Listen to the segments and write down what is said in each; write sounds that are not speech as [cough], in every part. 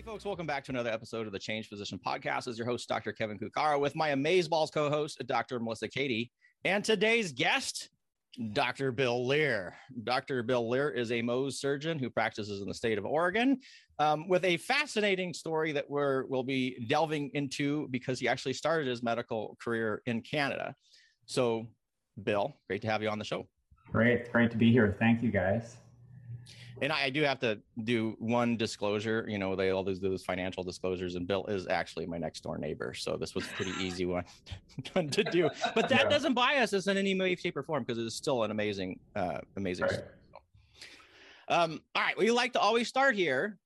Hey, folks, welcome back to another episode of the Changed Physician Podcast. As your host, Dr. Kevin Cuccaro, with my Amazeballs co host, Dr. Melissa Cady, and today's guest, Dr. Bill Lear. Dr. Bill Lear is a Mohs surgeon who practices in the state of Oregon um, with a fascinating story that we're, we'll be delving into because he actually started his medical career in Canada. So, Bill, great to have you on the show. Great. Great to be here. Thank you, guys and I, do have to do one disclosure. You know, they all those those financial disclosures, and Bill is actually my next door neighbor, so this was pretty easy [laughs] one to do. But that yeah. doesn't bias us in any way, shape, or form because it is still an amazing, uh, amazing right. Um, all right, we like to always start here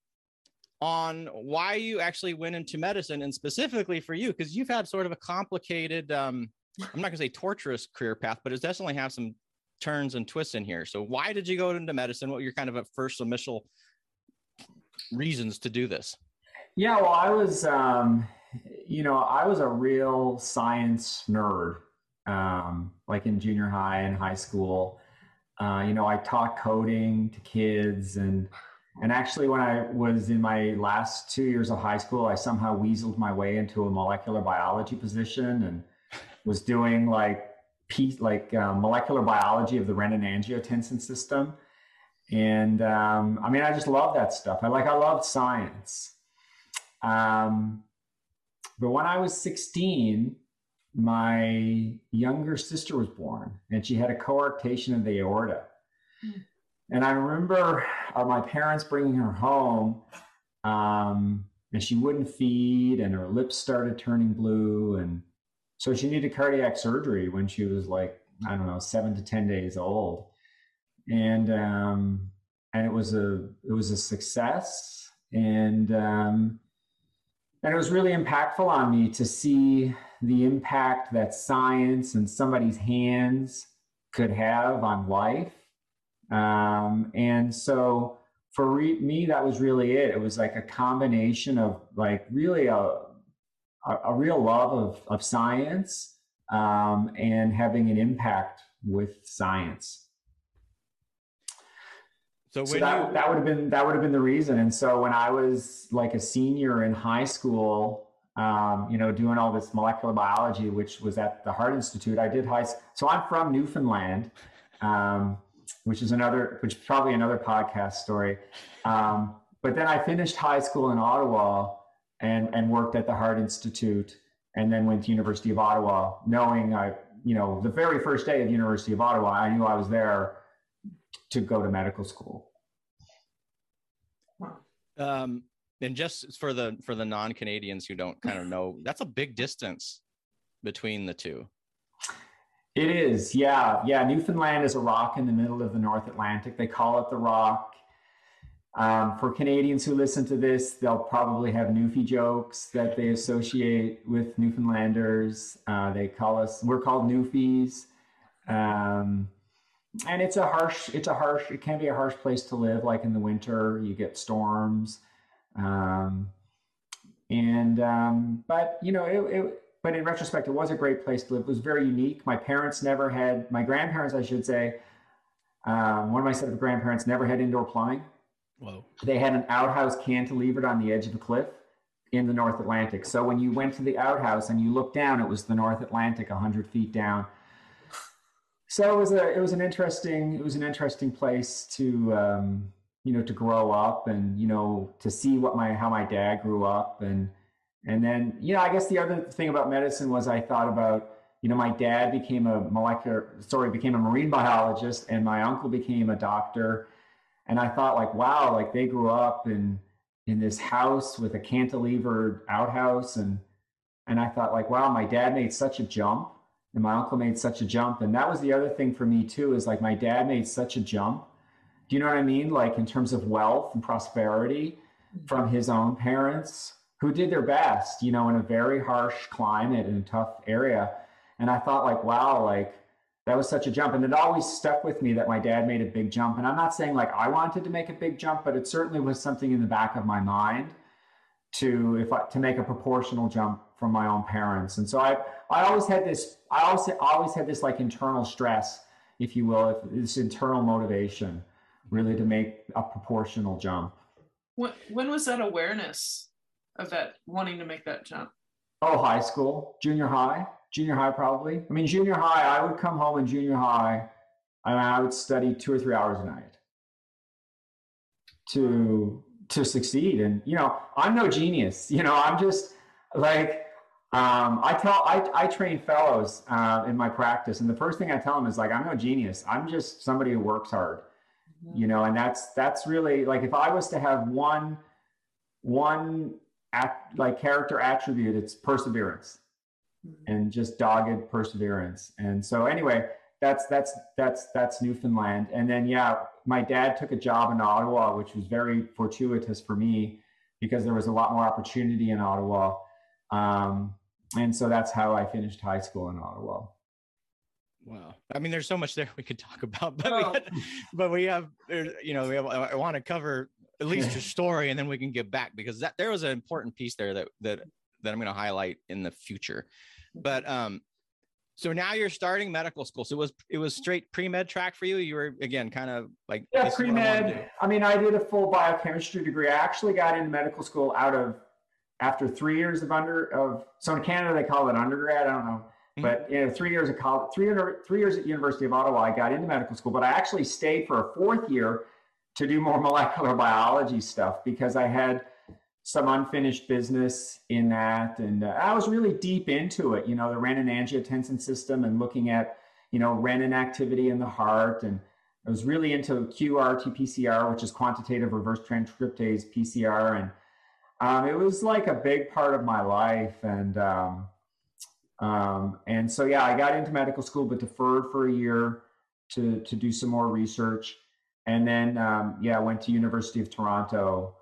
on why you actually went into medicine, and specifically for you, because you've had sort of a complicated. Um, I'm not going to say torturous career path, but it definitely have some turns and twists in here. So why did you go into medicine? What were your kind of first initial reasons to do this? Yeah, well, I was, um, you know, I was a real science nerd, um, like in junior high and high school. Uh, you know, I taught coding to kids and and actually when I was in my last two years of high school, I somehow weaseled my way into a molecular biology position and was doing like piece like uh, molecular biology of the renin-angiotensin system. And um, I mean, I just love that stuff. I like, I love science. Um, but when I was 16, my younger sister was born and she had a coarctation of the aorta. Mm. And I remember uh, my parents bringing her home um, and she wouldn't feed and her lips started turning blue and so she needed cardiac surgery when she was like, I don't know, seven to 10 days old. And, um, and it was a, it was a success. And, um, and it was really impactful on me to see the impact that science and somebody's hands could have on life. Um, and so for re- me, that was really it. It was like a combination of like really a, a, a real love of, of science um, and having an impact with science. So, so that, you... that would have been that would have been the reason. And so when I was like a senior in high school, um, you know, doing all this molecular biology, which was at the Heart Institute, I did high. So I'm from Newfoundland, um, which is another, which is probably another podcast story. Um, but then I finished high school in Ottawa and, and worked at the Heart Institute and then went to University of Ottawa, knowing I, you know, the very first day of University of Ottawa, I knew I was there to go to medical school. Um, and just for the for the non-Canadians who don't kind of know, [laughs] that's a big distance between the two. It is, yeah, yeah. Newfoundland is a rock in the middle of the North Atlantic. They call it the Rock. Um, for Canadians who listen to this, they'll probably have Newfie jokes that they associate with Newfoundlanders. Uh, they call us, we're called Newfies. Um, and it's a harsh, it's a harsh, it can be a harsh place to live. Like in the winter, you get storms. Um, and, um, but you know, it, it, but in retrospect, it was a great place to live. It was very unique. My parents never had, my grandparents, I should say, um, one of my set of grandparents never had indoor plumbing. Whoa. They had an outhouse cantilevered on the edge of the cliff in the North Atlantic. So when you went to the outhouse and you looked down, it was the North Atlantic, hundred feet down. So it was a it was an interesting it was an interesting place to um, you know to grow up and you know to see what my how my dad grew up and and then you know I guess the other thing about medicine was I thought about you know my dad became a molecular sorry became a marine biologist and my uncle became a doctor and I thought like, wow, like they grew up in in this house with a cantilevered outhouse, and and I thought like, wow, my dad made such a jump, and my uncle made such a jump, and that was the other thing for me too is like my dad made such a jump. Do you know what I mean? Like in terms of wealth and prosperity mm-hmm. from his own parents who did their best, you know, in a very harsh climate in a tough area. And I thought like, wow, like that was such a jump. And it always stuck with me that my dad made a big jump. And I'm not saying like I wanted to make a big jump, but it certainly was something in the back of my mind to if I, to make a proportional jump from my own parents. And so I I always had this I always always had this like internal stress, if you will, if, this internal motivation really to make a proportional jump. When, when was that awareness of that wanting to make that jump? Oh, high school, junior high, junior high probably. I mean, junior high, I would come home in junior high and I would study two or three hours a night to to succeed. And you know, I'm no genius. [laughs] You know, I'm just like um, I tell I, I train fellows uh, in my practice, and the first thing I tell them is like, I'm no genius. I'm just somebody who works hard. Mm-hmm. You know, and that's that's really like if I was to have one one act, like character attribute, it's perseverance. And just dogged perseverance. And so anyway, that's that's that's that's Newfoundland. And then yeah, my dad took a job in Ottawa, which was very fortuitous for me because there was a lot more opportunity in Ottawa. Um, and so that's how I finished high school in Ottawa. Wow. I mean, there's so much there we could talk about, but, oh. we, had, but we have, you know, we have, I want to cover at least your [laughs] story and then we can get back because that there was an important piece there that, that, that I'm going to highlight in the future. But, um, so now you're starting medical school. So it was it was straight pre med track for you. You were again kind of like yeah pre med. I, I mean, I did a full biochemistry degree. I actually got into medical school out of after three years of under of so in Canada they call it undergrad. I don't know, mm-hmm. but you know, three years of college, three three years at University of Ottawa. I got into medical school, but I actually stayed for a fourth year to do more [laughs] molecular biology stuff because I had some unfinished business in that. And uh, I was really deep into it, you know, the renin-angiotensin system and looking at, you know, renin activity in the heart. And I was really into qRT-PCR, which is quantitative reverse transcriptase PCR. And um, it was like a big part of my life. And, um, um, and so, yeah, I got into medical school, but deferred for a year to, to do some more research. And then, um, yeah, I went to University of Toronto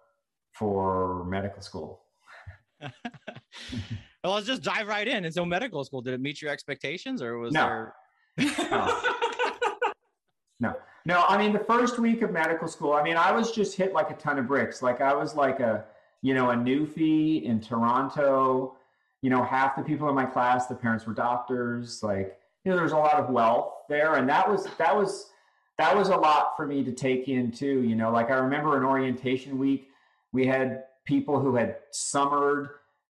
for medical school? [laughs] well, let's just dive right in. And so, medical school, did it meet your expectations or was no. there? no. no. No, I mean, the first week of medical school, I mean, I was just hit like a ton of bricks. Like, I was like a, you know, a newfie in Toronto. You know, half the people in my class, the parents were doctors. Like, you know, there's a lot of wealth there. And that was, that was, that was a lot for me to take in too. You know, like I remember an orientation week, we had people who had summered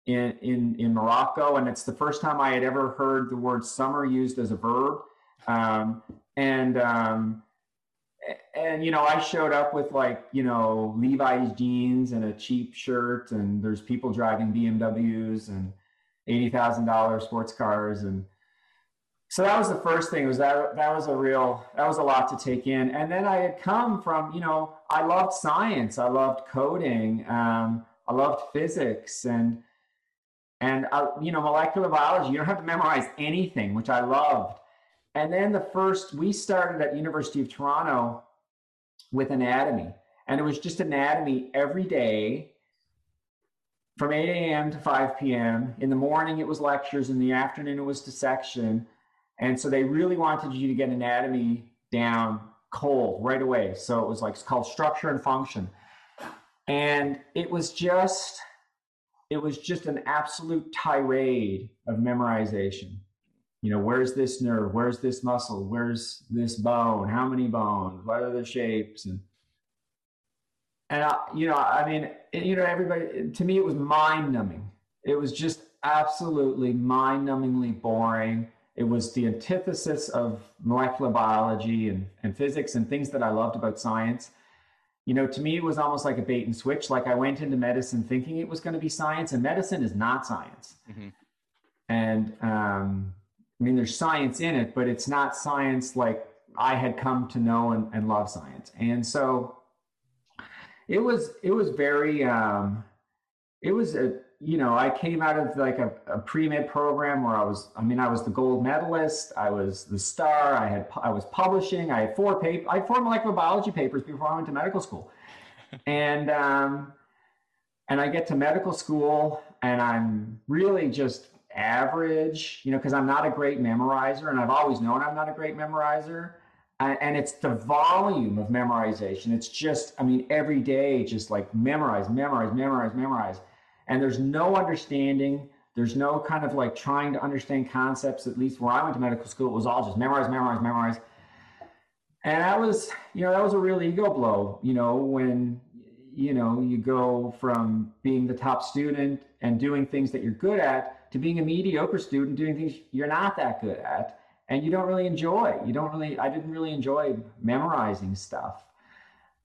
in, in, in Morocco, and it's the first time I had ever heard the word summer used as a verb. Um, and um, and you know, I showed up with like you know Levi's jeans and a cheap shirt, and there's people driving BMWs and eighty thousand dollars sports cars, and so that was the first thing was that that was a real that was a lot to take in. And then i had come from you know i loved science. I loved coding. Um, i loved physics and and uh, you know molecular biology. You don't have to memorize anything which i loved. And then the first we started at university of toronto with anatomy. And it was just anatomy every day from 8 a.m to 5 p.m in the morning it was lectures. In the afternoon it was dissection and so they really wanted you to get anatomy down cold right away. So it was like it's called structure and function. And it was just it was just an absolute tirade of memorization. You know, where's this nerve? Where's this muscle? Where's this bone? How many bones? What are the shapes? And and I, you know, I mean, you know, everybody to me it was mind numbing. It was just absolutely mind numbingly boring it was the antithesis of molecular biology and, and physics and things that I loved about science. You know, to me, it was almost like a bait and switch. Like I went into medicine thinking it was going to be science, and medicine is not science. Mm-hmm. And um, I mean, there's science in it, but it's not science like I had come to know and, and love science. And so it was, it was very, um, it was a, you know, I came out of like a, a pre-med program where I was, I mean, I was the gold medalist, I was the star, I had, I was publishing, I had four paper, I had four molecular biology papers before I went to medical school. [laughs] and, um, and I get to medical school and I'm really just average, you know, because I'm not a great memorizer and I've always known I'm not a great memorizer. And it's the volume of memorization. It's just, I mean, every day, just like memorize, memorize, memorize, memorize. And there's no understanding. There's no kind of like trying to understand concepts. At least where I went to medical school, it was all just memorize, memorize, memorize. And that was, you know, that was a real ego blow, you know, when you know you go from being the top student and doing things that you're good at to being a mediocre student doing things you're not that good at and you don't really enjoy you don't really i didn't really enjoy memorizing stuff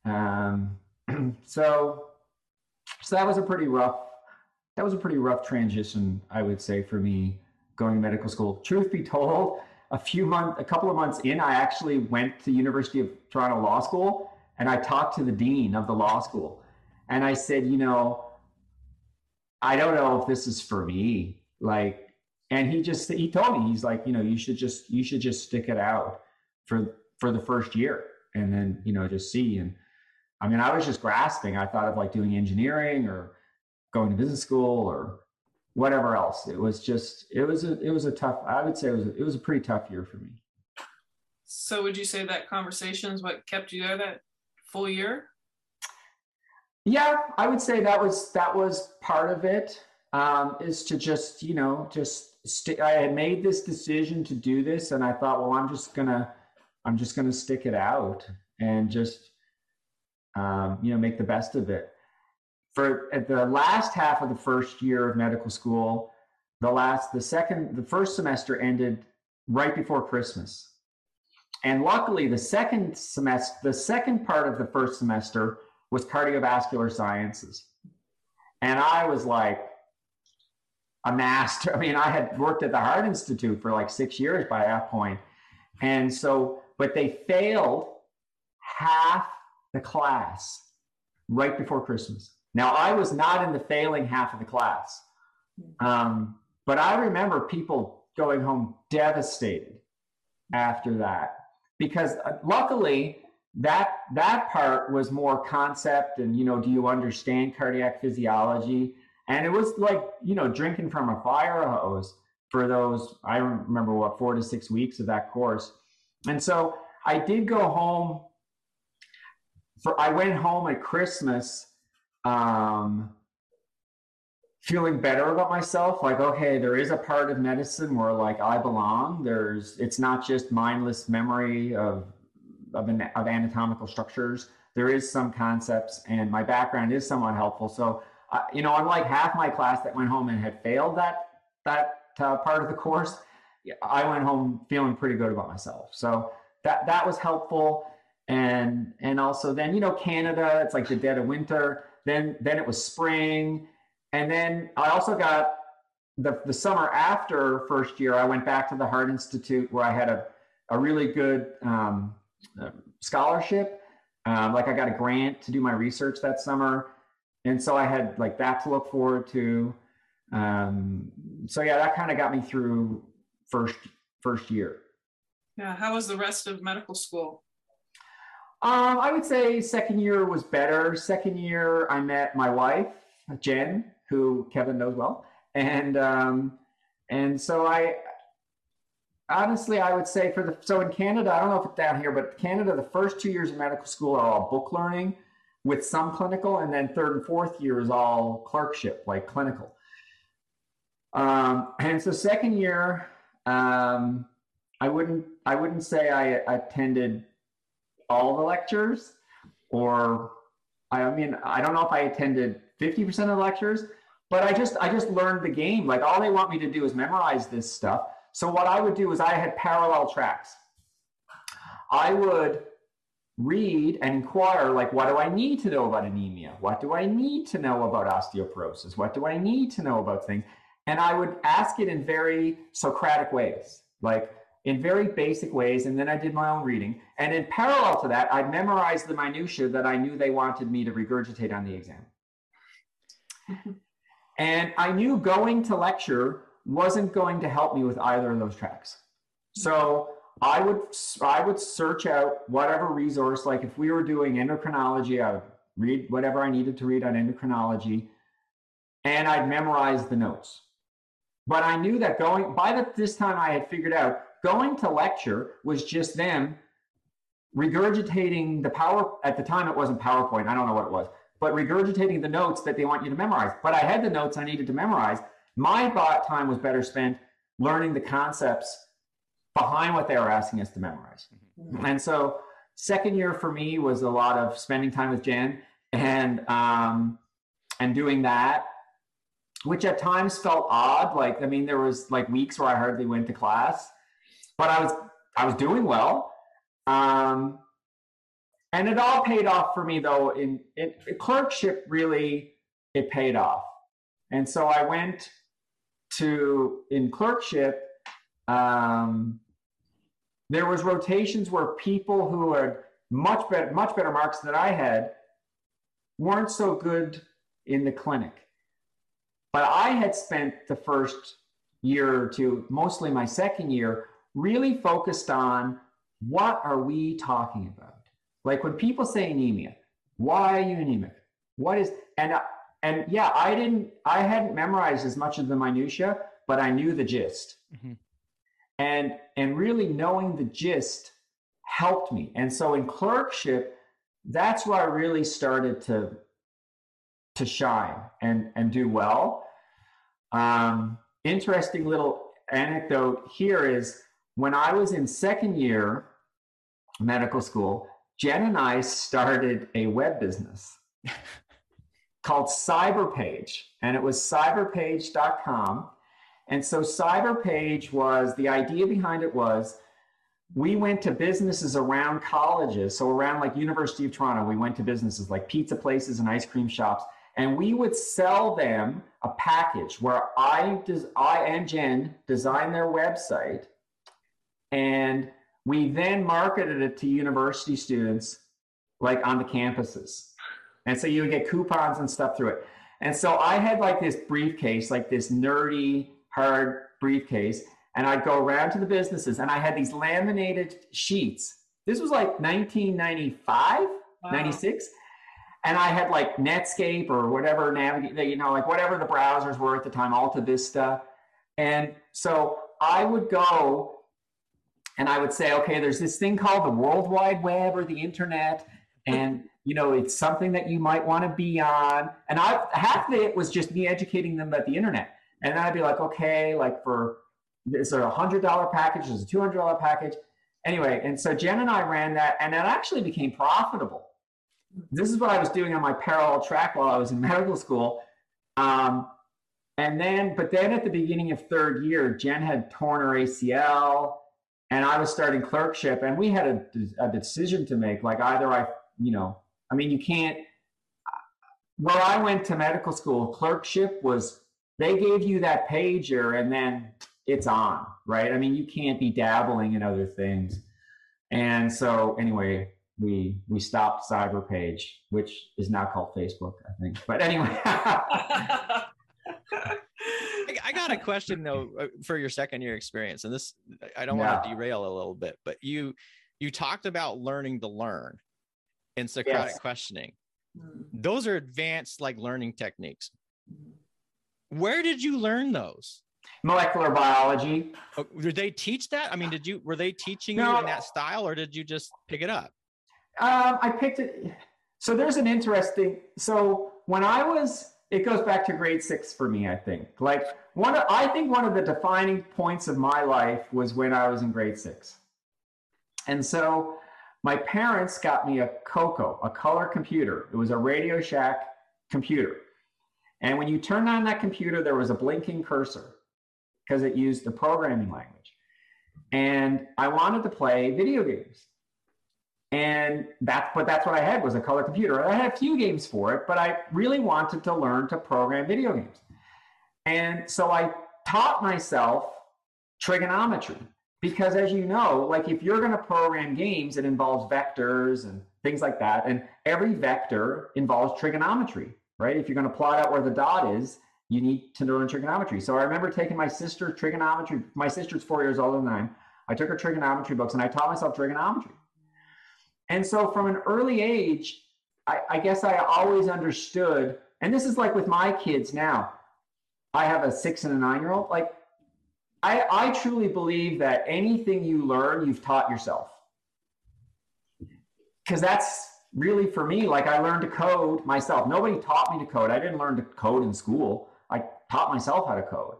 um, [clears throat] so so that was a pretty rough that was a pretty rough transition i would say for me going to medical school truth be told a few months a couple of months in i actually went to university of toronto law school and I talked to the dean of the law school and I said, you know, I don't know if this is for me. Like, and he just he told me he's like, you know, you should just you should just stick it out for for the first year and then you know just see. And I mean, I was just grasping. I thought of like doing engineering or going to business school or whatever else. It was just it was a it was a tough. I would say it was a, it was a pretty tough year for me. So would you say that conversation is what kept you there that full year? Yeah, I would say that was that was part of it. Um, is to just you know just st- I had made this decision to do this, and I thought, well, I'm just gonna I'm just gonna stick it out and just um, you know make the best of it. For at the last half of the first year of medical school, the last the second the first semester ended right before Christmas. And luckily, the second semester, the second part of the first semester was cardiovascular sciences. And I was like a master. [laughs] I mean, I had worked at the Heart Institute for like six years by that point. And so, but they failed half the class right before Christmas. Now, I was not in the failing half of the class. Um, but I remember people going home devastated after that because uh, luckily that that part was more concept and you know do you understand cardiac physiology? And it was like you know drinking from a fire hose for those i remember what four to six weeks of that course. And so i did go home for i went home at christmas um, feeling better about myself like okay there is a part of medicine where like i belong there's it's not just mindless memory of of, an, of anatomical structures. There is some concepts, and my background is somewhat helpful. So, uh, you know, unlike half my class that went home and had failed that that uh, part of the course, I went home feeling pretty good about myself. So that that was helpful. And and also then you know Canada, it's like the dead of winter. Then then it was spring, and then I also got the the summer after first year. I went back to the Heart Institute where I had a a really good um, scholarship. Um, like I got a grant to do my research that summer, and so I had like that to look forward to. Um, so yeah, that kind of got me through first first year. Yeah, how was the rest of medical school? Um, I would say second year was better. Second year, I met my wife Jen, who Kevin knows well, and um, and so I honestly, I would say for the so in Canada, I don't know if it's down here, but Canada, the first two years of medical school are all book learning with some clinical, and then third and fourth year is all clerkship, like clinical. Um, and so second year, um, I wouldn't I wouldn't say I attended all the lectures, or I mean I don't know if I attended fifty percent of the lectures, but I just I just learned the game. Like all they want me to do is memorize this stuff so what I would do is I had parallel tracks. I would read and inquire like what do I need to know about anemia? What do I need to know about osteoporosis? What do I need to know about things? And I would ask it in very Socratic ways, like in very basic ways. And then I did my own reading. And in parallel to that, I memorized the minutiae that I knew they wanted me to regurgitate on the exam. [laughs] and I knew going to lecture wasn't going to help me with either of those tracks. So I would I would search out whatever resource. Like if we were doing endocrinology, I would read whatever I needed to read on endocrinology, and I'd memorize the notes. But I knew that going by the, this time I had figured out going to lecture was just them regurgitating the power at the time it wasn't PowerPoint, I don't know what it was, but regurgitating the notes that they want you to memorize. But I had the notes I needed to memorize. My thought time was better spent learning the concepts behind what they were asking us to memorize. Mm-hmm. And so second year for me was a lot of spending time with Jen and um, and doing that, which at times felt odd. Like I mean, there was like weeks where I hardly went to class, but I was I was doing well. Um, and it all paid off for me though. In, in, in clerkship, really, it paid off. And so I went to in clerkship. Um, there was rotations where people who had much better much better marks than I had weren't so good in the clinic. But I had spent the first year or two, mostly my second year, really focused on what are we talking about? Like when people say anemia, why are you anemic? What is and and yeah, I didn't I hadn't memorized as much of the minutia, but I knew the gist. Mm-hmm. And and really knowing the gist helped me. And so in clerkship, that's where I really started to to shine and and do well. Um, interesting little anecdote here is when I was in second year medical school, Jen and I started a web business [laughs] called Cyberpage, and it was cyberpage.com. And so Cyberpage was the idea behind it was we went to businesses around colleges, so around like University of Toronto, we went to businesses like pizza places and ice cream shops, and we would sell them a package where I, I and Jen designed their website, and we then marketed it to university students, like on the campuses, and so you would get coupons and stuff through it. And so I had like this briefcase, like this nerdy, hard briefcase and I'd go around to the businesses and I had these laminated sheets. This was like 1995, wow. 96. And I had like Netscape or whatever navigate, you know, like whatever the browsers were at the time, Alta Vista. And so I would go and I would say, okay, there's this thing called the World Wide Web or the internet. And you know, it's something that you might want to be on. And I half of it was just me educating them about the internet. And then I'd be like, okay, like for is there a hundred dollar package? Is a two hundred dollar package? Anyway, and so Jen and I ran that, and it actually became profitable. This is what I was doing on my parallel track while I was in [laughs] medical school. Um, and then, but then at the beginning of third year, Jen had torn her ACL, and I was starting clerkship, and we had a, a decision to make. Like either I, you know, I mean, you can't. Where I went to medical school, clerkship was they gave you that pager, and then it's on, right? I mean, you can't be dabbling in other things. And so anyway, we we stopped Cyberpage, which is now called Facebook, I think. But anyway. [laughs] [laughs] I got a question though uh, for your second year experience, and this I don't yeah. want to derail a little bit, but you you talked about learning to learn in Socratic yes. questioning. Mm. Those are advanced like learning techniques. Where did you learn those? molecular biology. Oh, did they teach that? I mean, did you were they teaching no. you in that style, or did you just pick it up? Um, I picked it. So there's an interesting. So when I was, it goes back to grade six for me. I think like one. Of, I think one of the defining points of my life was when I was in grade six, and so my parents got me a Coco, a color computer. It was a Radio Shack computer. And when you turned on that computer, there was a blinking cursor because it used the programming language. And I wanted to play video games. And that's but that's what I had was a color computer. I had a few games for it, but I really wanted to learn to program video games. And so I taught myself trigonometry because as you know, like if you're going to program games, it involves vectors and things like that. And every vector involves trigonometry, right? If you're going to plot out where the dot is, you need to learn trigonometry. So I remember taking my sister trigonometry. My sister's four years older than I am. I took her trigonometry books and I taught myself trigonometry. And so from an early age, I, I guess I always understood, and this is like with my kids now. I have a six and a nine year old. Like I, I truly believe that anything you learn, you've taught yourself. Because that's really for me, like I learned to code myself. Nobody taught me to code. I didn't learn to code in school. I taught myself how to code.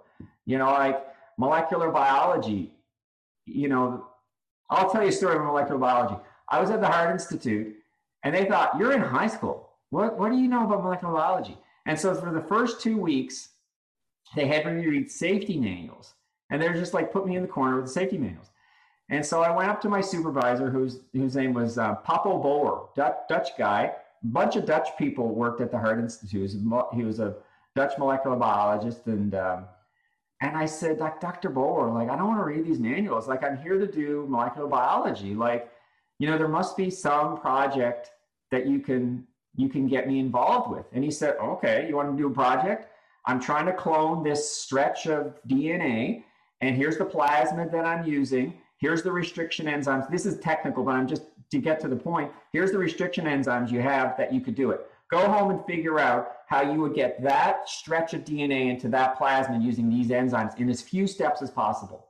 You know, like molecular biology, you know, I'll tell you a story of molecular biology. I was at the Heart Institute and they thought, you're in high school. What, what do you know about molecular biology? And so for the first two weeks, they had me read safety manuals. And they're just like, put me in the corner with the safety manuals. And so I went up to my supervisor, whose, whose name was uh, Papo Boer, Dutch, Dutch guy. A bunch of Dutch people worked at the Heart Institute. He was, he was a Dutch molecular biologist. And, um, and I said, Dr. Boer, like, I don't want to read these manuals. Like, I'm here to do molecular biology. Like, you know, there must be some project that you can you can get me involved with. And he said, okay, you want to do a project? I'm trying to clone this stretch of DNA, and here's the plasmid that I'm using. Here's the restriction enzymes. This is technical, but I'm just to get to the point. Here's the restriction enzymes you have that you could do it. Go home and figure out how you would get that stretch of DNA into that plasmid using these enzymes in as few steps as possible.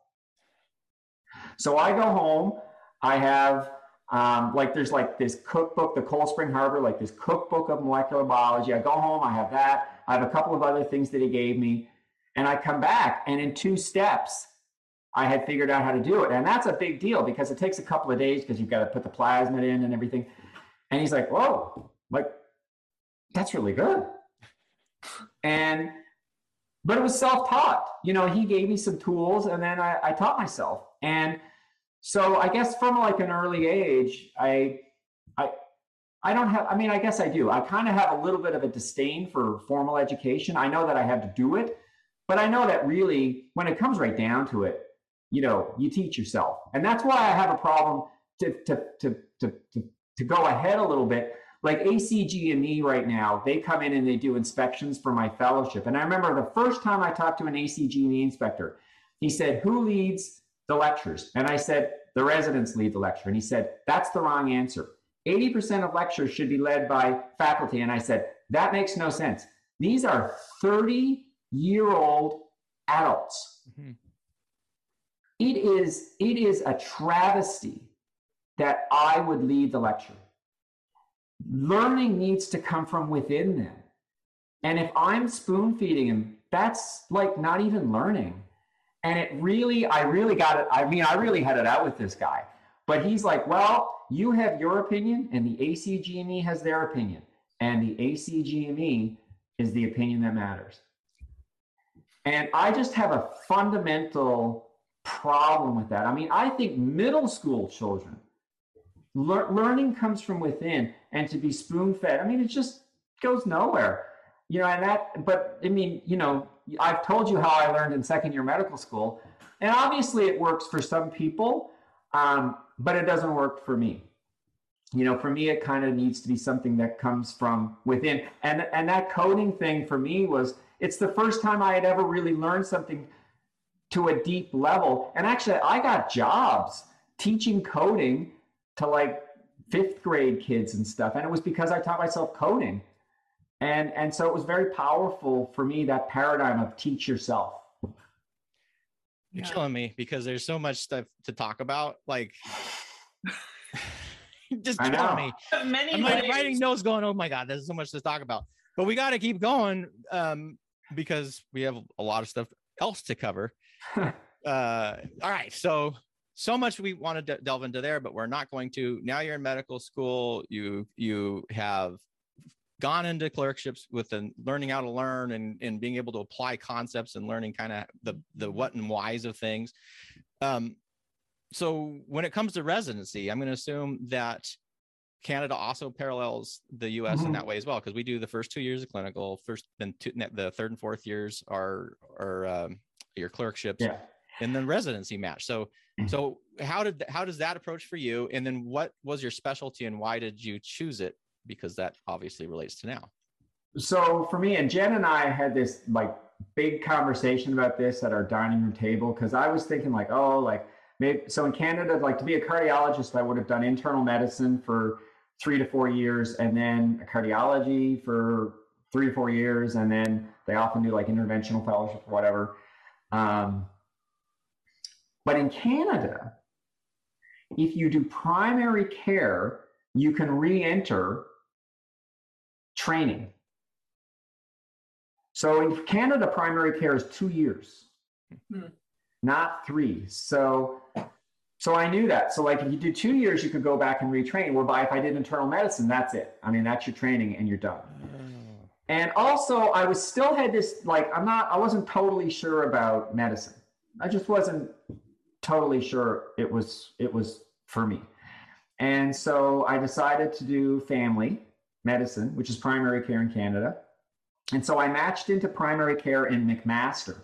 So I go home, I have um, like there's like this cookbook, the Cold Spring Harbor, like this cookbook of molecular biology. I go home, I have that. I have a couple of other things that he gave me. And I come back, and in two steps, I had figured out how to do it. And that's a big deal because it takes a couple of days because you've got to put the plasmid in and everything. And he's like, whoa, like, that's really good. And, but it was self taught. You know, he gave me some tools and then I, I taught myself. And so I guess from like an early age, I, I, I don't have, I mean, I guess I do. I kind of have a little bit of a disdain for formal education. I know that I have to do it, but I know that really when it comes right down to it, you know, you teach yourself. And that's why I have a problem to, to, to, to, to, to go ahead a little bit. Like ACGME right now, they come in and they do inspections for my fellowship. And I remember the first time I talked to an ACGME inspector, he said, who leads the lectures. And I said, the residents lead the lecture. And he said, that's the wrong answer. 80% of lectures should be led by faculty. And I said, that makes no sense. These are 30 year old adults. Mm-hmm. It is, it is a travesty that I would lead the lecture. Learning needs to come from within them. And if I'm spoon feeding them, that's like not even learning. And it really, I really got it. I mean, I really had it out with this guy. But he's like, well, you have your opinion, and the ACGME has their opinion. And the ACGME is the opinion that matters. And I just have a fundamental problem with that. I mean, I think middle school children, le- learning comes from within, and to be spoon fed, I mean, it just goes nowhere. You know, and that, but I mean, you know, I've told you how I learned in second year medical school, and obviously it works for some people, um, but it doesn't work for me. You know, for me, it kind of needs to be something that comes from within. And and that coding thing for me was it's the first time I had ever really learned something to a deep level. And actually, I got jobs teaching coding to like fifth grade kids and stuff, and it was because I taught myself coding and and so it was very powerful for me that paradigm of teach yourself. You're yeah. killing me because there's so much stuff to talk about like [laughs] just killing me. Many i'm like writing notes going oh my god there's so much to talk about. But we got to keep going um because we have a lot of stuff else to cover. [laughs] Uh all right so so much we want to delve into there but we're not going to. Now you're in medical school you you have gone into clerkships with and learning how to learn and, and being able to apply concepts and learning kind of the the what and whys of things um, so when it comes to residency i'm going to assume that canada also parallels the us mm-hmm. in that way as well because we do the first two years of clinical first then two, the third and fourth years are are um, your clerkships yeah. and then residency match so mm-hmm. so how did how does that approach for you and then what was your specialty and why did you choose it because that obviously relates to now. So for me, and Jen and I had this like big conversation about this at our dining room table because I was thinking like, oh, like maybe so in Canada, like to be a cardiologist, I would have done internal medicine for three to four years, and then cardiology for three to four years, and then they often do like interventional fellowship or whatever. Um, But in Canada, if you do primary care, you can re enter training. So in Canada, primary care is two years, hmm. not three. So, so I knew that. So like if you do two years, you could go back and retrain. Whereby if I did internal medicine, that's it. I mean, that's your training and you're done. Oh. And also, I was still had this like I'm not. I wasn't totally sure about medicine. I just wasn't totally sure it was it was for me. And so I decided to do family medicine, which is primary care in Canada. And so I matched into primary care in McMaster.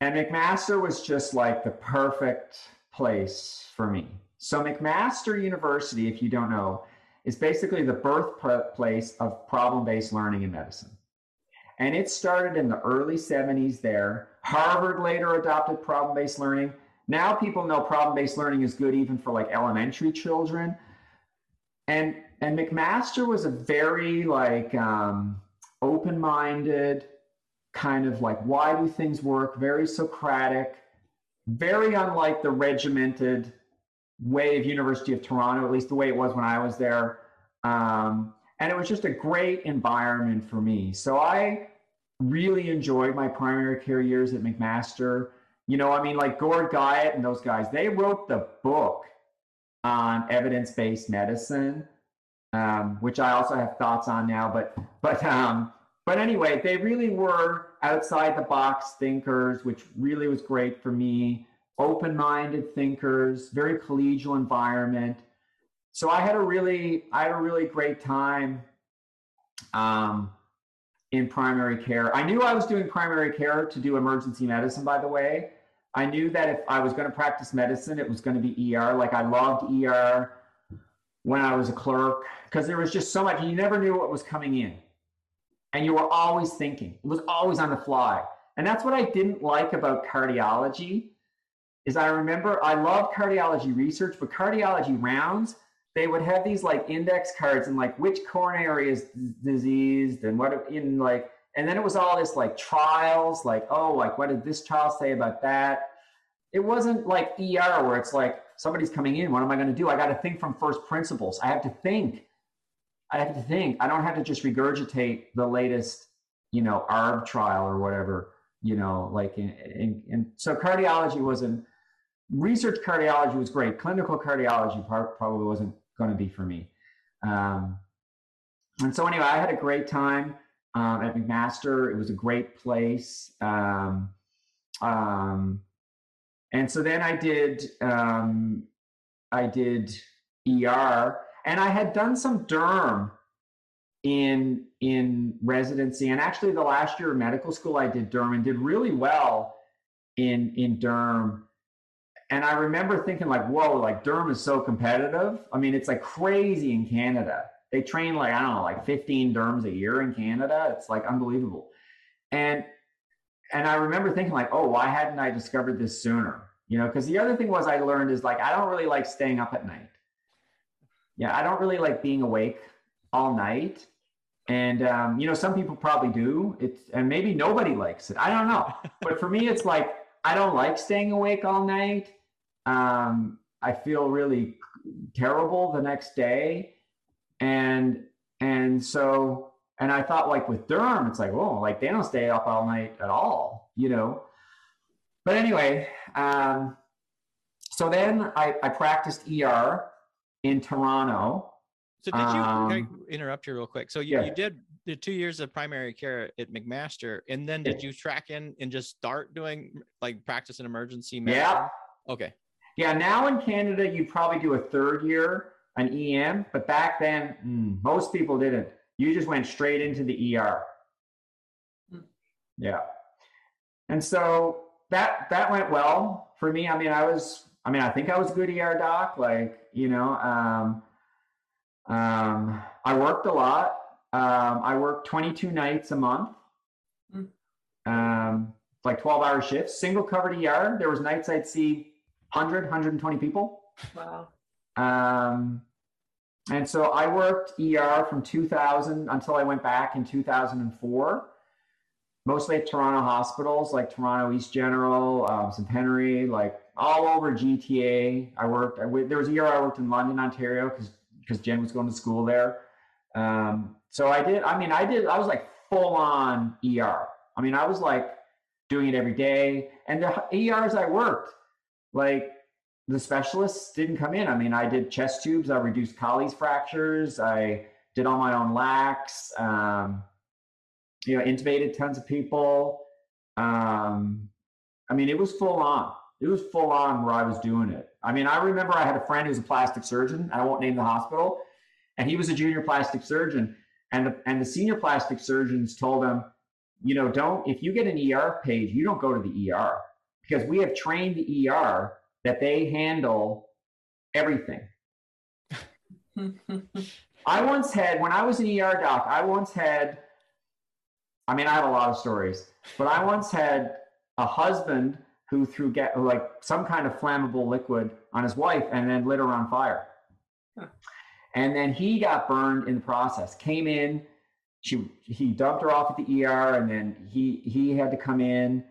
And McMaster was just like the perfect place for me. So, McMaster University, if you don't know, is basically the birthplace of problem based learning in medicine. And it started in the early 70s there. Harvard later adopted problem based learning. Now people know problem based learning is good even for like elementary children. And and McMaster was a very like um, open-minded, kind of like why do things work? Very Socratic, very unlike the regimented way of University of Toronto, at least the way it was when I was there. Um, and it was just a great environment for me. So I really enjoyed my primary care years at McMaster. You know, I mean, like Gord Guyatt and those guys, they wrote the book on evidence-based medicine um, which I also have thoughts on now. But but um, but anyway, they really were outside the box thinkers, which really was great for me. Open-minded thinkers, very collegial environment. So I had a really I had a really great time um, in primary care. I knew I was doing primary care to do emergency medicine. By the way, I knew that if I was going to practice medicine, it was going to be ER. Like I loved ER when I was a clerk because there was just so much. You never knew what was coming in, and you were always thinking. It was always on the fly, and that's what I didn't like about cardiology. Is I remember I love cardiology research, but cardiology rounds they would have these like index cards and like which coronary is diseased and what in like and then it was all this like trials like oh like what did this trial say about that it wasn't like er where it's like somebody's coming in what am i going to do i got to think from first principles i have to think I have to think. I don't have to just regurgitate the latest, you know, ARB trial or whatever, you know, like, in, in, in so cardiology wasn't, research cardiology was great. Clinical cardiology probably wasn't going to be for me. Um, and so anyway, I had a great time um, at McMaster. It was a great place. Um, um, and so then I did, um, I did ER and I had done some derm in in residency, and actually the last year of medical school I did derm and did really well in in derm. And I remember thinking like, whoa, like derm is so competitive. I mean, it's like crazy in Canada. They train like I don't know, like 15 derms a year in Canada. It's like unbelievable. And and I remember thinking like, oh, why hadn't I discovered this sooner? You know, because the other thing was I learned is like I don't really like staying up at night yeah, I don't really like being awake all night. And um, you know, some people probably do. It's and maybe nobody likes it. I don't know. [laughs] but for me, it's like I don't like staying awake all night. Um, I feel really terrible the next day, and and so and I thought like with derm, it's like oh, like they don't stay up all night at all, you know. But anyway, um, so then I, I practiced ER in Toronto. So did you um, interrupt you real quick? So you, yeah. you did the two years of primary care at McMaster, and then did you track in and just start doing like practice in emergency medicine? Yeah. Okay. Yeah. Now in Canada, you probably do a third year an EM, but back then mm, most people didn't. You just went straight into the ER. Hmm. Yeah. And so that that went well for me. I mean, I was I mean, I think I was a good ER doc. Like, you know, um, um, I worked a lot. Um, I worked 22 nights a month, mm. um, like 12 hour shifts, single covered ER. There was nights I'd see 100, 120 people. Wow. And so I worked ER from 2000 until I went back in 2004 mostly at Toronto hospitals like Toronto East General, um, Centenary, like all over GTA. I worked. I w- there was a year I worked in London, Ontario, because because Jen was going to school there. Um, so I did. I mean, I did. I was like full on ER. I mean, I was like doing it every day. And the ERs I worked, like the specialists didn't come in. I mean, I did chest tubes. I reduced Colles fractures. I did all my own lacs. Um, you know, intubated tons of people. Um, I mean, it was full on. It was full on where I was doing it. I mean, I remember I had a friend who was a plastic surgeon. I won't name the hospital, and he was a junior plastic surgeon. And the, and the senior plastic surgeons told him, you know, don't if you get an ER page, you don't go to the ER because we have trained the ER that they handle everything. [laughs] I once had when I was an ER doc, I once had I mean, I have a lot of stories, but I once had a husband who threw get like some kind of flammable liquid on his wife and then lit her on fire. Huh. And then he got burned in the process. Came in, she he dumped her off at the ER, and then he he had to come in.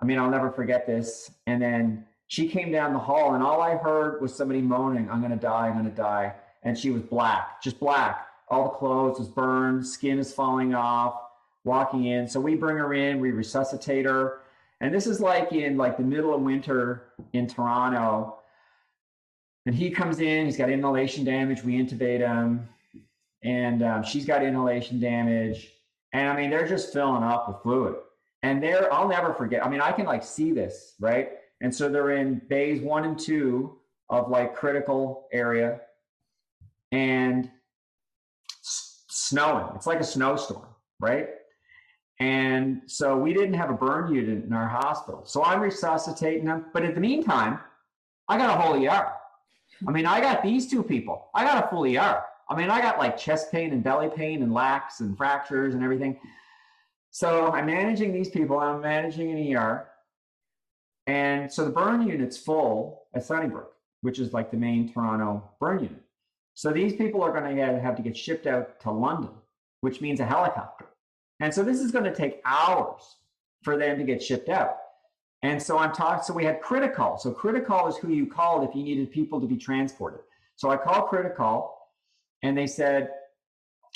I mean, I'll never forget this. And then she came down the hall, and all I heard was somebody moaning, "I'm gonna die, I'm gonna die." And she was black, just black. All the clothes was burned, skin is falling off walking in. So we bring her in, we resuscitate her. And this is like in like the middle of winter in Toronto. And he comes in, he's got inhalation damage. We intubate him. And um, she's got inhalation damage. And I mean, they're just filling up with fluid. And they're, I'll never forget. I mean, I can like see this, right? And so they're in bays one and two of like critical area and snowing. It's like a snowstorm, right? And so we didn't have a burn unit in our hospital. So I'm resuscitating them. But in the meantime, I got a whole ER. I mean, I got these two people. I got a full ER. I mean, I got like chest pain and belly pain and lacs and fractures and everything. So I'm managing these people. I'm managing an ER. And so the burn unit's full at Sunnybrook, which is like the main Toronto burn unit. So these people are going to have to get shipped out to London, which means a helicopter. And so this is going to take hours for them to get shipped out. And so I'm talking, so we had CritiCall. So CritiCall is who you called if you needed people to be transported. So I called CritiCall and they said,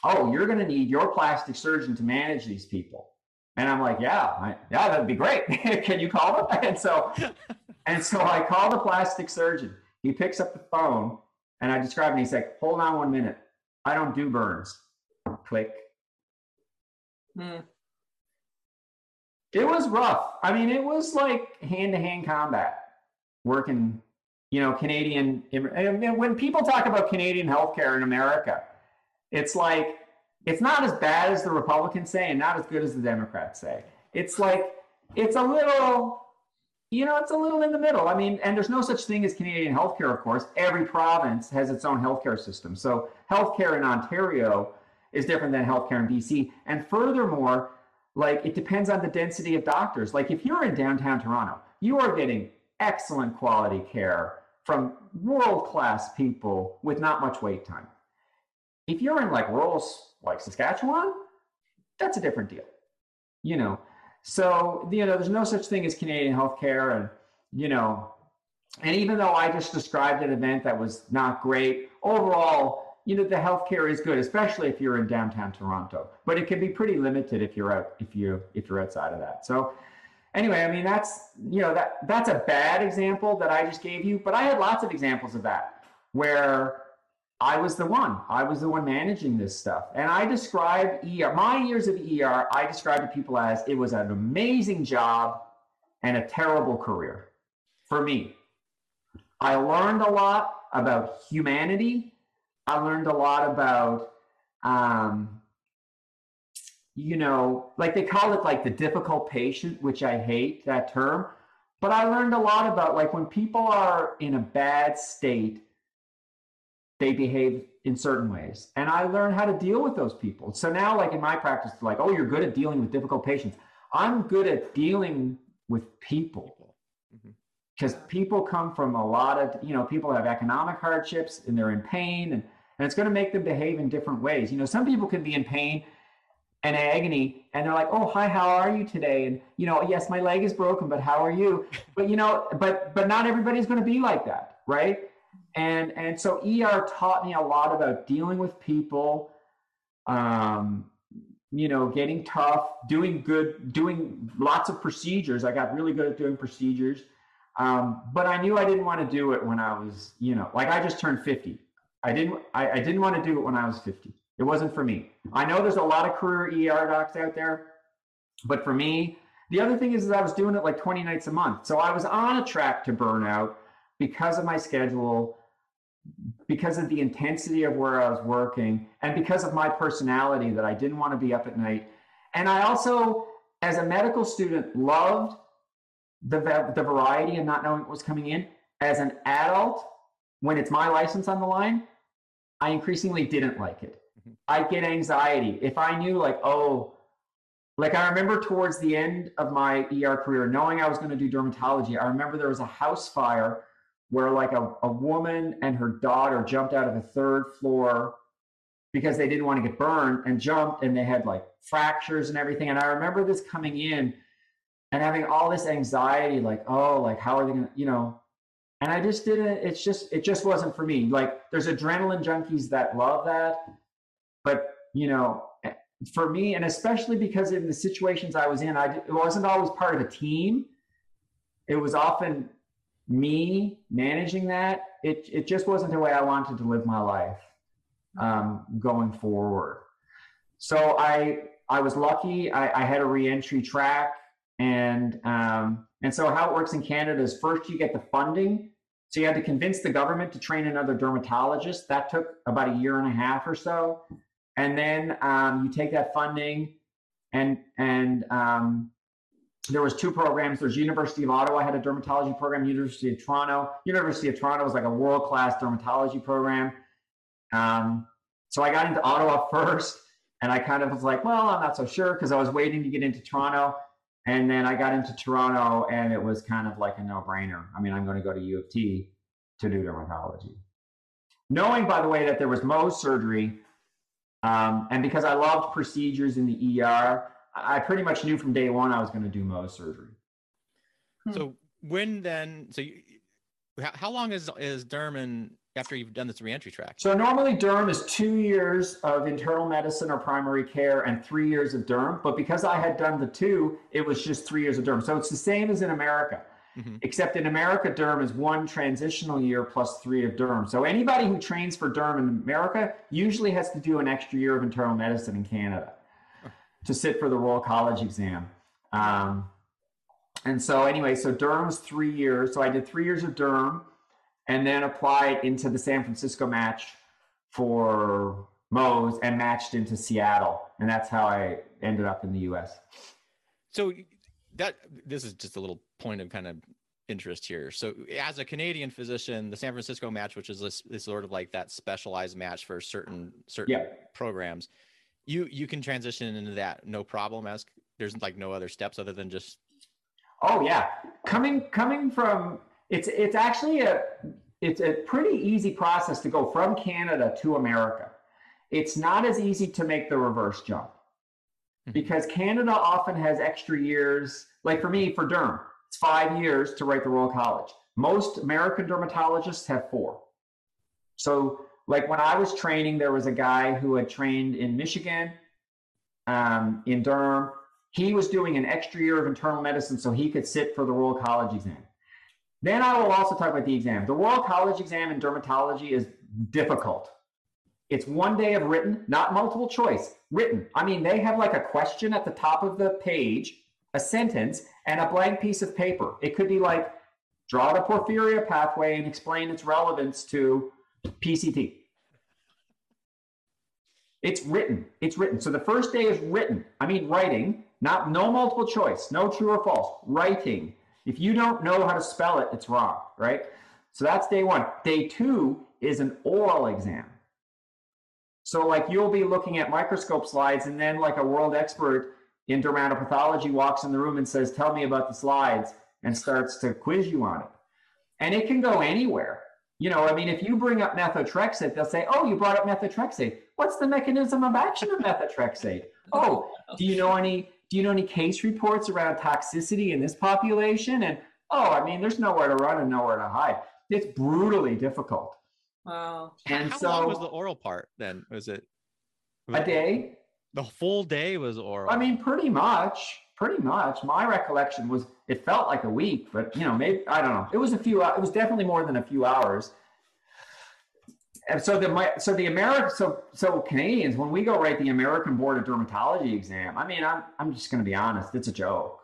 Oh, you're going to need your plastic surgeon to manage these people. And I'm like, yeah, I, yeah, that'd be great. [laughs] Can you call them? [laughs] And so, [laughs] and so I call the plastic surgeon. He picks up the phone and I describe and he's like, hold on one minute. I don't do burns. Click. Hmm. It was rough. I mean, it was like hand to hand combat working, you know, Canadian. And when people talk about Canadian healthcare in America, it's like, it's not as bad as the Republicans say and not as good as the Democrats say. It's like, it's a little, you know, it's a little in the middle. I mean, and there's no such thing as Canadian healthcare, of course. Every province has its own healthcare system. So, healthcare in Ontario is different than healthcare in BC. And furthermore, like it depends on the density of doctors. Like if you're in downtown Toronto, you are getting excellent quality care from world class people with not much wait time. If you're in like rural like Saskatchewan, that's a different deal. You know, so you know, there's no such thing as Canadian healthcare, and you know, and even though I just described an event that was not great, overall, you know the healthcare is good, especially if you're in downtown Toronto. But it can be pretty limited if you're out if you if you're outside of that. So anyway, I mean that's you know that that's a bad example that I just gave you, but I had lots of examples of that where I was the one. I was the one managing this stuff. And I described ER, my years of ER, I described to people as it was an amazing job and a terrible career for me. I learned a lot about humanity I learned a lot about, um, you know, like they call it like the difficult patient, which I hate that term. But I learned a lot about like when people are in a bad state, they behave in certain ways. And I learned how to deal with those people. So now, like in my practice, like, oh, you're good at dealing with difficult patients. I'm good at dealing with people because mm-hmm. people come from a lot of, you know, people have economic hardships and they're in pain and and it's going to make them behave in different ways. You know, some people can be in pain and agony and they're like oh hi how are you today and you know yes my leg is broken but how are you [laughs] but you know but but not everybody's going to be like that right and and so er taught me a lot about dealing with people um you know getting tough doing good doing lots of procedures i got really good at doing procedures um, but i knew i didn't want to do it when i was you know like i just turned 50 i didn't I, I didn't want to do it when i was 50 it wasn't for me. I know there's a lot of career ER docs out there, but for me, the other thing is that I was doing it like 20 nights a month. So I was on a track to burnout because of my schedule, because of the intensity of where I was working, and because of my personality that I didn't want to be up at night. And I also, as a medical student, loved the, the variety and not knowing what was coming in. As an adult, when it's my license on the line, I increasingly didn't like it. I'd get anxiety if I knew like, oh, like I remember towards the end of my ER career, knowing I was going to do dermatology, I remember there was a house fire where like a, a woman and her daughter jumped out of a third floor because they didn't want to get burned and jumped and they had like fractures and everything. And I remember this coming in and having all this anxiety, like, oh, like how are they gonna, you know, and I just didn't, it's just, it just wasn't for me. Like there's adrenaline junkies that love that but you know eh, for me and especially because in the situations i was in i it wasn't always part of a team it was often me managing that it, it just wasn't the way i wanted to live my life um, going forward. So i i was lucky. I, I had a reentry track and um, and so how it works in canada is first you get the funding. So you had to convince the government to train another dermatologist. That took about a year and a half or so. And then um, you take that funding and and um, there was two programs. There's university of ottawa had a dermatology program. University of toronto university of toronto was like a world-class dermatology program. Um, so i got into ottawa [laughs] first and i kind of was like well i'm not so sure because i was waiting to get into toronto. And then i got into toronto and it was kind of like a no-brainer. I mean i'm going to go to u of t to do dermatology. Knowing by the way that there was mohs surgery um, and because I loved procedures in the ER, I pretty much knew from day one I was going to do Mohs surgery. Hmm. So when then? So you, how long is is derm after you've done this reentry track? So normally derm is two years of internal medicine or primary care and three years of derm. But because I had done the two, it was just three years of derm. So it's the same as in America. Mm-hmm. Except in America, derm is one transitional year plus three of derm. So anybody who trains for derm in America usually has to do an extra year of internal medicine in Canada to sit for the Royal College exam. Um, and so anyway, so derm's three years. So I did three years of derm and then applied into the San Francisco match for Mohs and matched into Seattle. And that's how I ended up in the US. So that this is just a little point of kind of interest here. So, as a Canadian physician, the San Francisco match, which is this, this sort of like that specialized match for certain certain yeah. programs, you you can transition into that no problem. As there's like no other steps other than just. Oh yeah, coming coming from it's it's actually a it's a pretty easy process to go from Canada to America. It's not as easy to make the reverse jump hmm. because Canada often has extra years. Like for me, for derm, it's five years to write the Royal College. Most American dermatologists have four. So, like when I was training, there was a guy who had trained in Michigan, um, in derm. He was doing an extra year of internal medicine so he could sit for the Royal College exam. Then I will also talk about the exam. The Royal College exam in dermatology is difficult. It's one day of written, not multiple choice, written. I mean, they have like a question at the top of the page a sentence and a blank piece of paper. It could be like, draw the porphyria pathway and explain its relevance to PCT. It's written. It's written. So the first day is written. I mean, writing, not no multiple choice, no true or false. Writing. If you don't know how to spell it, it's wrong, right? So that's day one. Day two is an oral exam. So, like, you'll be looking at microscope slides, and then, like, a world expert in dermatopathology walks in the room and says, Tell me about the slides, and starts to quiz you on it. And it can go anywhere. You know, I mean, if you bring up methotrexate, they'll say, Oh, you brought up methotrexate. What's the mechanism of action of methotrexate? [laughs] oh, do you know any do you know any case reports around toxicity in this population? And oh, I mean, there's nowhere to run and nowhere to hide. It's brutally difficult. Wow. And How so long was the oral part then? Was it a day. The full day was oral. I mean, pretty much, pretty much. My recollection was it felt like a week, but you know, maybe I don't know. It was a few. It was definitely more than a few hours. And so the my, so the American so so Canadians when we go write the American Board of Dermatology exam, I mean, I'm I'm just going to be honest, it's a joke.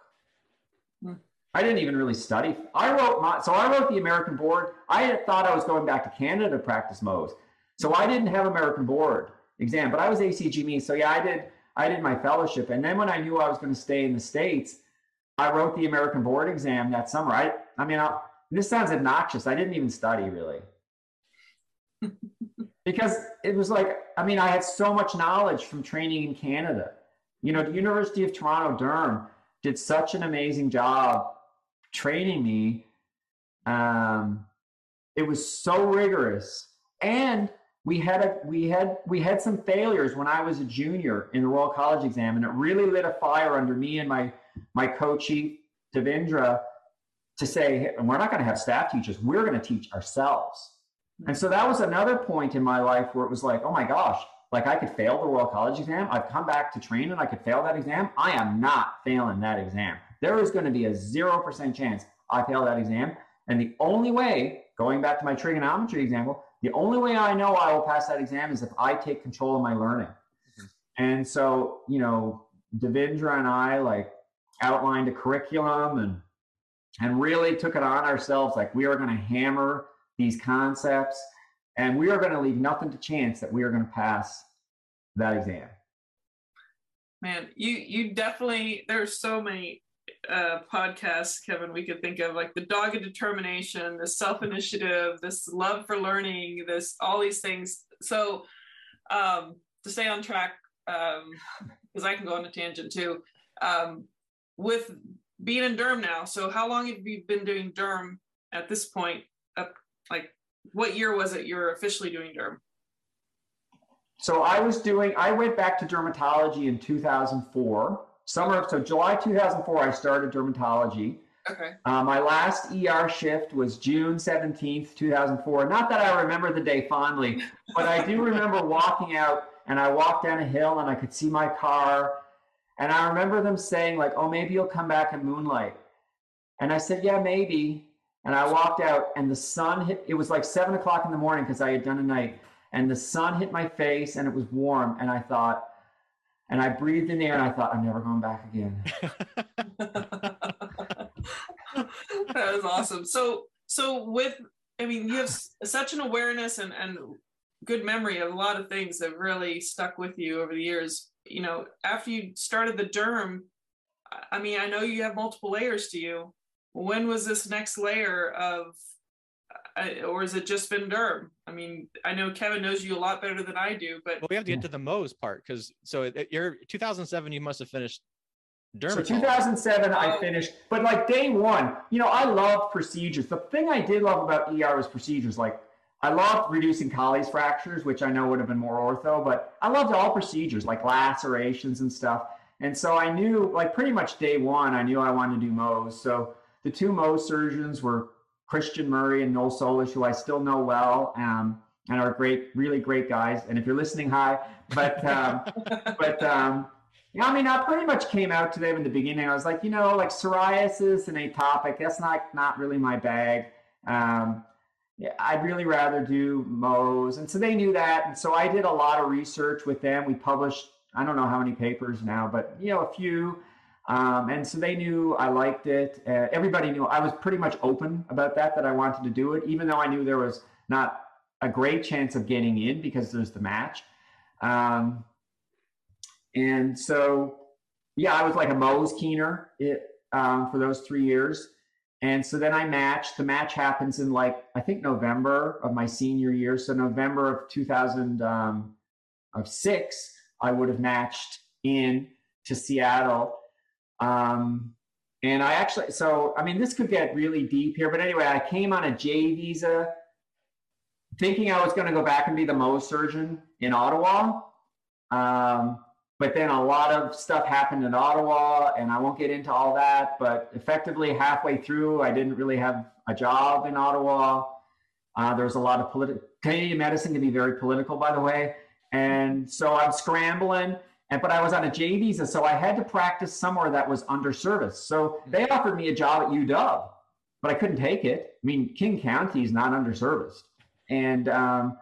Hmm. I didn't even really study. I wrote my so I wrote the American Board. I had thought I was going back to Canada to practice Mohs, so I didn't have American Board exam, but I was ACGME. So yeah, I did I did my fellowship, and then when I knew I was going to stay in the states, I wrote the American Board exam that summer. I I mean, I, this sounds obnoxious. I didn't even study really [laughs] because it was like I mean I had so much knowledge from training in Canada. You know, the University of Toronto Derm did such an amazing job training me. Um, it was so rigorous, and we had a we had we had some failures when I was a junior in the Royal College exam, and it really lit a fire under me and my my co-chief Devindra to say, hey, we're not going to have staff teachers. We're going to teach ourselves. And so that was another point in my life where it was like, oh my gosh, like I could fail the Royal College exam. I've come back to train and I could fail that exam. I am not failing that exam. There is going to be a 0% chance I fail that exam. And the only way, going back to my trigonometry example, the only way I know I will pass that exam is if I take control of my learning. Mm-hmm. And so, you know, Devindra and I like outlined a curriculum and and really took it on ourselves. Like we are going to hammer these concepts, and we are going to leave nothing to chance that we are going to pass that exam. Man, you you definitely there's so many uh, podcasts, Kevin, we could think of like the dogged determination, the self initiative, this love for learning, this all these things. So um, to stay on track, because um, I can go on a tangent too. Um, with being in derm now, so how long have you been doing derm at this point? Like what year was it you're officially doing derm? So I was doing, I went back to dermatology in 2004. Summer, so July 2004, I started dermatology. Okay. Uh, my last ER shift was June 17th, 2004. Not that I remember the day fondly, but I do remember [laughs] walking out and I walked down a hill and I could see my car. And I remember them saying, like, oh, maybe you'll come back in moonlight. And I said, yeah, maybe. And I walked out, and the sun hit. It was like seven o'clock in the morning because I had done a night, and the sun hit my face, and it was warm. And I thought, and I breathed in the air, and I thought, I'm never going back again. [laughs] [laughs] that was awesome. So, so with, I mean, you have such an awareness and and good memory of a lot of things that really stuck with you over the years. You know, after you started the derm, I mean, I know you have multiple layers to you when was this next layer of uh, or has it just been derm i mean i know kevin knows you a lot better than i do but well, we have to get to the Mohs part because so it, you're 2007 you must have finished derm so 2007 oh. i finished but like day one you know i love procedures the thing i did love about er was procedures like I loved reducing Colles fractures, which I know would have been more ortho, but I loved all procedures like lacerations and stuff. And so I knew, like pretty much day one, I knew I wanted to do Mohs. So the two Mohs surgeons were Christian Murray and Nowell Solish, who I still know well, um, and are great, really great guys. And if you're listening, hi. But um, [laughs] but um, yeah, I mean, I pretty much came out to them in the beginning. I was like, you know, like psoriasis and atopic, that's not not really my bag. Um, yeah, I'd really rather do Mohs. And so they knew that. And so I did a lot of research with them. We published, I don't know how many papers now, but you know, a few. Um, and so they knew I liked it. Uh, everybody knew I was pretty much open about that, that I wanted to do it, even though I knew there was not a great chance of getting in because there's the match. Um, and so, yeah, I was like a Mohs keener it, um, for those three years. And so then I matched. The match happens in like, I think November of my senior year. So November of 2006, um, I would have matched in to Seattle um, and I actually, so I mean, this could get really deep here, but anyway, I came on a J visa thinking I was going to go back and be the Mohs surgeon in Ottawa. Um, but then a lot of stuff happened in Ottawa, and I won't get into all that. But effectively, halfway through, I didn't really have a job in Ottawa. Uh, there was a lot of political. Canadian medicine can be very political, by the way, and so I'm scrambling. And but I was on a J visa, so I had to practice somewhere that was under service. So they offered me a job at UW, but I couldn't take it. I mean, King County is not under serviced, and um,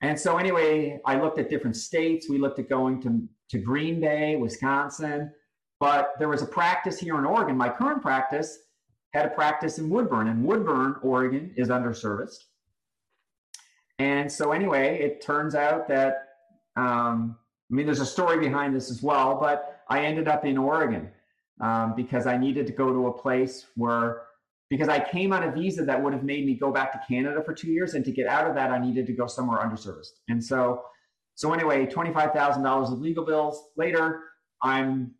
and so anyway, I looked at different states. We looked at going to to Green Bay, Wisconsin, but there was a practice here in Oregon. My current practice had a practice in Woodburn, and Woodburn, Oregon, is under serviced. And so anyway, it turns out that um, I mean, there's a story behind this as well, but I ended up in Oregon um, because I needed to go to a place where, because I came on a visa that would have made me go back to Canada for two years, and to get out of that, I needed to go somewhere underserviced. And so, so anyway, twenty-five thousand dollars of legal bills later, I'm,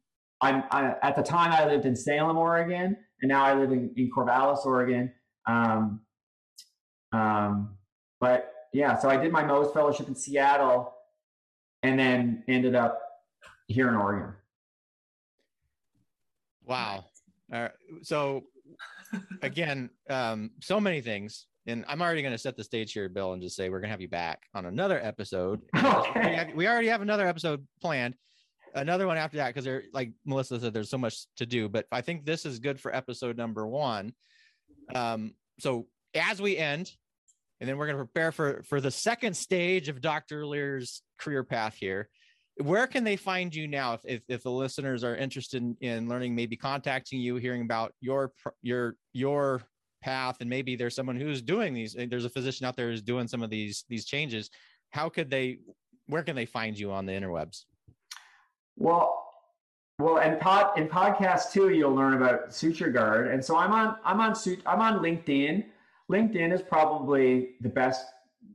I'm I, at the time I lived in Salem, Oregon, and now I live in, in Corvallis, Oregon. Um, um, but yeah, so I did my Mohs fellowship in Seattle and then ended up here in Oregon. Wow. All right. So [laughs] again, um, so many things. And I'm already going to set the stage here, Bill, and just say we're going to have you back on another episode. [laughs] Okay. We, have, we already have another episode planned, another one after that, because there, like Melissa said, there's so much to do. But I think this is good for episode number one. Um, so as we end, and then we're going to prepare for for the second stage of Dr. Lear's career path here. Where can they find you now if, if, if the listeners are interested in, in learning, maybe contacting you, hearing about your your your path, and maybe there's someone who's doing these. Eh, there's a physician out there who's doing some of these these changes. How could they? Where can they find you on the interwebs? Well, well, and pod in podcast too, you'll learn about SutureGard, and so I'm on I'm on suit I'm on LinkedIn. LinkedIn is probably the best,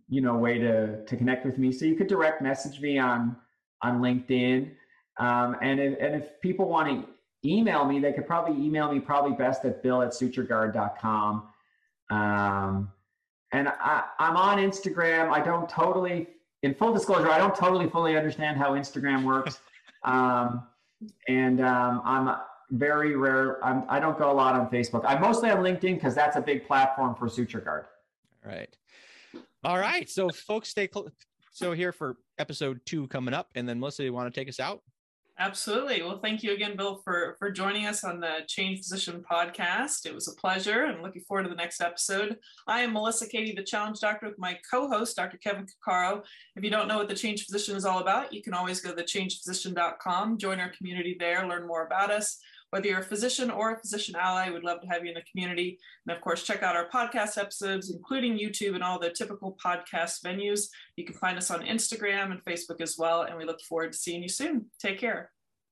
you know, way to to connect with me. So you could direct message me on on LinkedIn, um, and if, and if people want to email me, they could probably email me probably best at bill at suturegard.com. Um, and I, I'm on Instagram. I don't totally, in full disclosure, I don't totally fully understand how Instagram works. [laughs] Um, and um, I'm very rare. I'm, I don't go a lot on Facebook. I'm mostly on LinkedIn because that's a big platform for SutureGard. All right. All right. So, folks, stay close. So, here for episode two coming up. And then, Melissa, you want to take us out? Absolutely. Well, thank you again, Bill, for for joining us on the Changed Physician podcast. It was a pleasure, and looking forward to the next episode. I am Melissa Cady, the Challenge Doctor, with my co-host, Dr. Kevin Cuccaro. If you don't know what the Changed Physician is all about, you can always go to thechangedphysician.com, join our community there, learn more about us. Whether you're a physician or a physician ally, we'd love to have you in the community. And of course, check out our podcast episodes, including YouTube and all the typical podcast venues. You can find us on Instagram and Facebook as well. And we look forward to seeing you soon. Take care.